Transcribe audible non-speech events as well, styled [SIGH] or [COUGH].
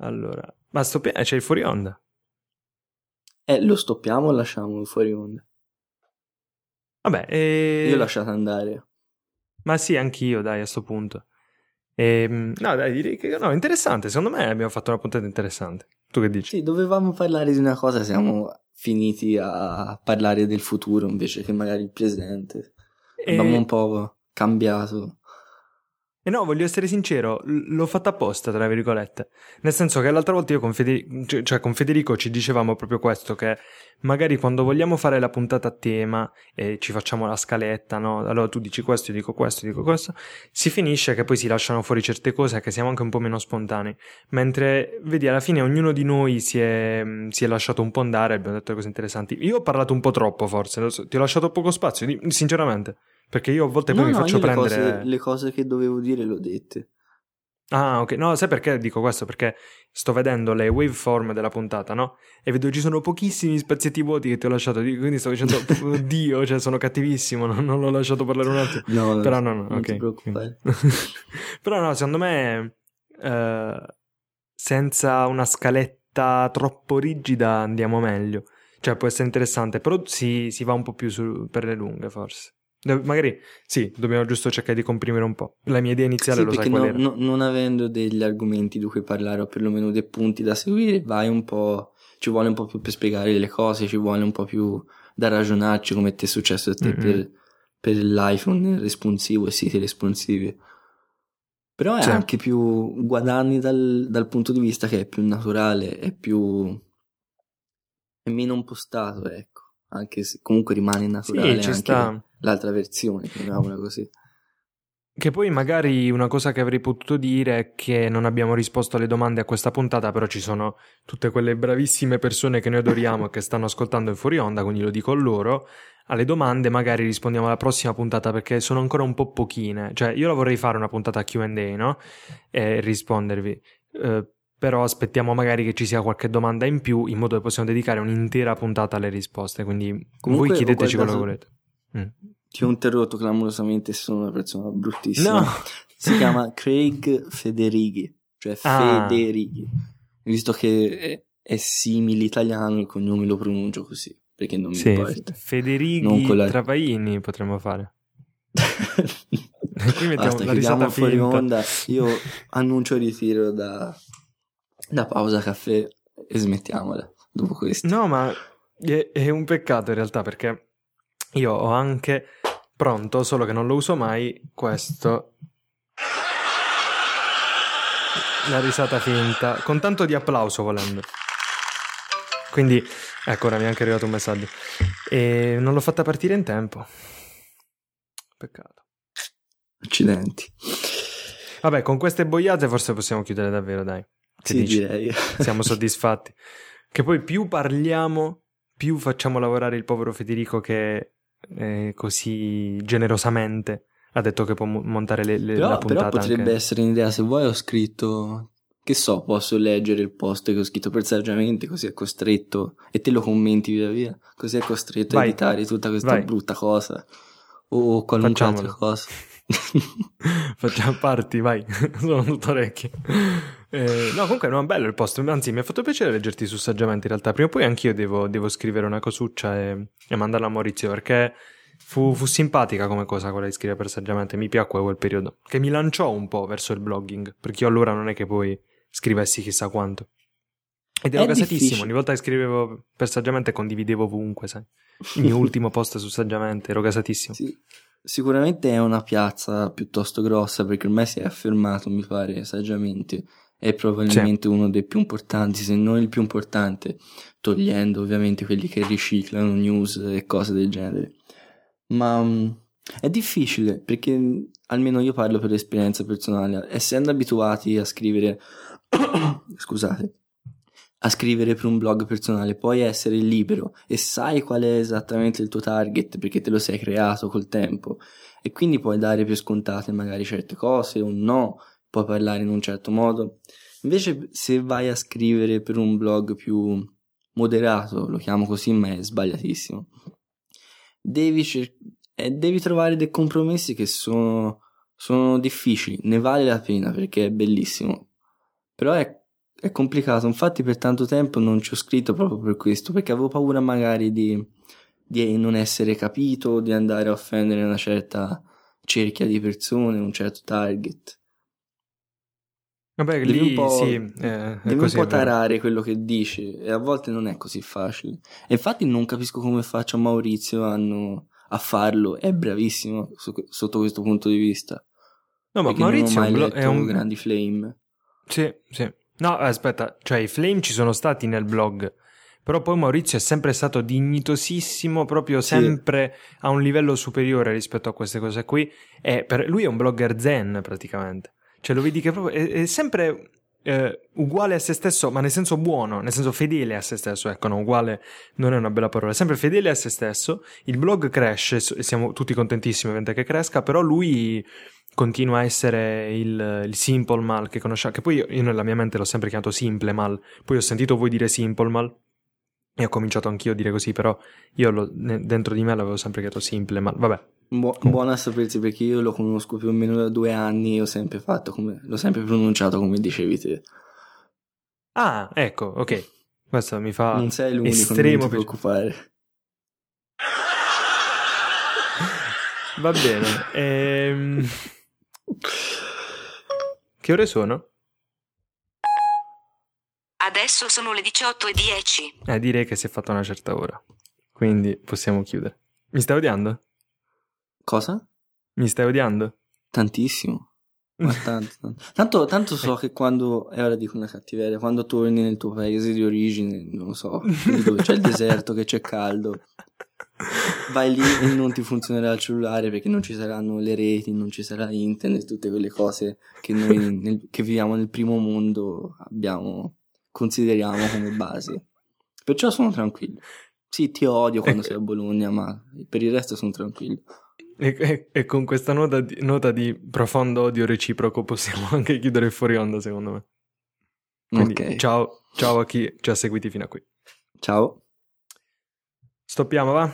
Allora, ma stoppia- eh, c'è il fuori onda. Eh, lo stoppiamo o lasciamo fuori onda? Vabbè, e... Io ho lasciato andare. Ma sì, anch'io, dai, a sto punto. Ehm, no, dai, direi che no, interessante. Secondo me abbiamo fatto una puntata interessante. Tu che dici? Sì, dovevamo parlare di una cosa, siamo finiti a parlare del futuro invece che magari il presente. E- Abbiamo un po' cambiato. E no, voglio essere sincero, l- l'ho fatta apposta, tra virgolette. Nel senso che l'altra volta io con, Federico, cioè, con Federico ci dicevamo proprio questo, che magari quando vogliamo fare la puntata a tema e ci facciamo la scaletta, no? Allora tu dici questo, io dico questo, io dico questo, si finisce che poi si lasciano fuori certe cose che siamo anche un po' meno spontanei. Mentre, vedi, alla fine ognuno di noi si è, si è lasciato un po' andare, abbiamo detto cose interessanti. Io ho parlato un po' troppo, forse, ti ho lasciato poco spazio, sinceramente. Perché io a volte poi No, mi no, faccio io le prendere... cose, le cose che dovevo dire le ho dette. Ah, ok. No, sai perché dico questo? Perché sto vedendo le waveform della puntata, no? E vedo ci sono pochissimi spazietti vuoti che ti ho lasciato. Quindi sto dicendo, [LAUGHS] oddio, cioè sono cattivissimo, non, non l'ho lasciato parlare un attimo. No, Però no, no, non ok. ti preoccupare. [LAUGHS] Però no, secondo me, eh, senza una scaletta troppo rigida andiamo meglio. Cioè, può essere interessante, però si, si va un po' più su- per le lunghe, forse. Magari, sì, dobbiamo giusto cercare di comprimere un po'. La mia idea iniziale Sì, lo sai perché qual no- no- non avendo degli argomenti di cui parlare o perlomeno dei punti da seguire, vai un po'. Ci vuole un po' più per spiegare le cose, ci vuole un po' più da ragionarci come ti è successo a te Mhm. per, per l'iPhone responsivo e siti responsivi. Però è Sì. anche più guadagni dal, dal punto di vista che è più naturale, è più. è meno impostato, ecco. Anche se comunque rimane naturale Sì, anche l'altra versione, chiamiamola così. Che poi magari una cosa che avrei potuto dire è che non abbiamo risposto alle domande a questa puntata, però ci sono tutte quelle bravissime persone che noi adoriamo e [LAUGHS] che stanno ascoltando in fuori onda, quindi lo dico a loro. Alle domande magari rispondiamo alla prossima puntata perché sono ancora un po' pochine. Cioè, io la vorrei fare una puntata QA, no? E rispondervi. Eh, però aspettiamo magari che ci sia qualche domanda in più in modo che possiamo dedicare un'intera puntata alle risposte. Quindi Comunque, voi chiedeteci quello che volete. Mm. Ti ho interrotto clamorosamente, sono una persona bruttissima. No! [LAUGHS] Si chiama [LAUGHS] Craig Federighi, cioè Ah. Federighi. Visto che è, è simile italiano, il cognome lo pronuncio così, perché non mi Sì, importa. Non Federighi con la- Travaini potremmo fare. [LAUGHS] Qui mettiamo Basta, la risata fuori onda. Io annuncio il ritiro da, da pausa caffè e smettiamola dopo questo. No, ma è, è un peccato in realtà perché io ho anche pronto, solo che non lo uso mai, questo. La risata finta, con tanto di applauso volendo. Quindi, ecco, ora mi è anche arrivato un messaggio. E non l'ho fatta partire in tempo. Peccato. Accidenti. Vabbè, con queste boiate forse possiamo chiudere davvero, dai. Che sì, dici? direi. [LAUGHS] Siamo [LAUGHS] soddisfatti. Che poi più parliamo, più facciamo lavorare il povero Federico che eh, così generosamente ha detto che può mo- montare le, le- Però, la però puntata. potrebbe anche. essere un'idea se vuoi ho scritto che so posso leggere il post che ho scritto per saggiamente così è costretto e te lo commenti via via così è costretto a Vai. editare tutta questa Vai. brutta cosa o qualunque altra Facciamolo. cosa [LAUGHS] Facciamo parti, vai. Sono tutto orecchie. Eh, no, comunque non è bello il post. Anzi, mi ha fatto piacere leggerti su saggiamente. In realtà, prima o poi anch'io devo, devo scrivere una cosuccia e, e mandarla a Maurizio perché fu, fu simpatica come cosa quella di scrivere per saggiamente. Mi piacque quel periodo. Che mi lanciò un po' verso il blogging. Perché io allora non è che poi scrivessi chissà quanto. Ed ero gasatissimo. Ogni volta che scrivevo per saggiamente condividevo ovunque, sai. Il mio [LAUGHS] ultimo post su saggiamente, ero gasatissimo. Sì. sicuramente è una piazza piuttosto grossa perché ormai si è affermato mi pare saggiamente è probabilmente uno dei più importanti se non il più importante togliendo ovviamente quelli che riciclano news e cose del genere. Ma mm, è difficile perché mm, almeno io parlo per esperienza personale essendo abituati a scrivere [COUGHS] scusate a scrivere per un blog personale puoi essere libero e sai qual è esattamente il tuo target perché te lo sei creato col tempo. E quindi puoi dare per scontate magari certe cose o no puoi parlare in un certo modo invece se vai a scrivere per un blog più moderato lo chiamo così ma è sbagliatissimo devi, cer- eh, devi trovare dei compromessi che sono, sono difficili ne vale la pena perché è bellissimo però è è complicato, infatti per tanto tempo non ci ho scritto proprio per questo, perché avevo paura magari di, di non essere capito, di andare a offendere una certa cerchia di persone, un certo target. Vabbè, devi lì un po', sì, eh, devi così, un po' tarare quello che dici e a volte non è così facile. E infatti non capisco come faccia Maurizio a, a farlo, è bravissimo su, sotto questo punto di vista. No, ma Maurizio mai è un, letto è un... grandi flame. Sì, sì. No, aspetta, cioè i flame ci sono stati nel blog, però poi Maurizio è sempre stato dignitosissimo, proprio sempre sì. a un livello superiore rispetto a queste cose qui. E per... lui è un blogger zen praticamente. Cioè lo vedi che proprio è, è sempre eh, uguale a se stesso, ma nel senso buono, nel senso fedele a se stesso. Ecco, no, uguale non è una bella parola, è sempre fedele a se stesso. Il blog cresce e siamo tutti contentissimi ovviamente che cresca, però lui continua a essere il, il simple mal che conosciamo, che poi io, io, nella mia mente l'ho sempre chiamato simple mal, poi ho sentito voi dire simple mal e ho cominciato anch'io a dire così, però io lo, dentro di me l'avevo sempre chiamato simple mal, vabbè. Bu- buona a sapersi perché io lo conosco più o meno da due anni e ho sempre fatto come, l'ho sempre pronunciato come dicevi te. Ah, ecco, ok. Questo mi fa non sei l'unico, estremo non ti preoccupare. [LAUGHS] Va bene. Ehm... Che ore sono? Adesso sono le 18 e 10. Eh, direi che si è fatta una certa ora. Quindi possiamo chiudere. Mi stai odiando? Cosa? Mi stai odiando? Tantissimo. Ma [LAUGHS] tanto, tanto. tanto, tanto so che quando, e ora dico una cattiveria, quando torni nel tuo paese di origine, non lo so, dove c'è il deserto, che c'è caldo, vai lì e non ti funzionerà il cellulare perché non ci saranno le reti, non ci sarà internet, tutte quelle cose che noi nel, che viviamo nel primo mondo abbiamo, consideriamo come base. Perciò sono tranquillo. Sì, ti odio quando sei a [LAUGHS] Bologna, ma per il resto sono tranquillo. E, e, e con questa nota di, nota di, profondo odio reciproco possiamo [LAUGHS] anche chiudere fuori onda, secondo me. Quindi, ok. Ciao, ciao a chi ci ha seguiti fino a qui. Ciao. Stoppiamo, va?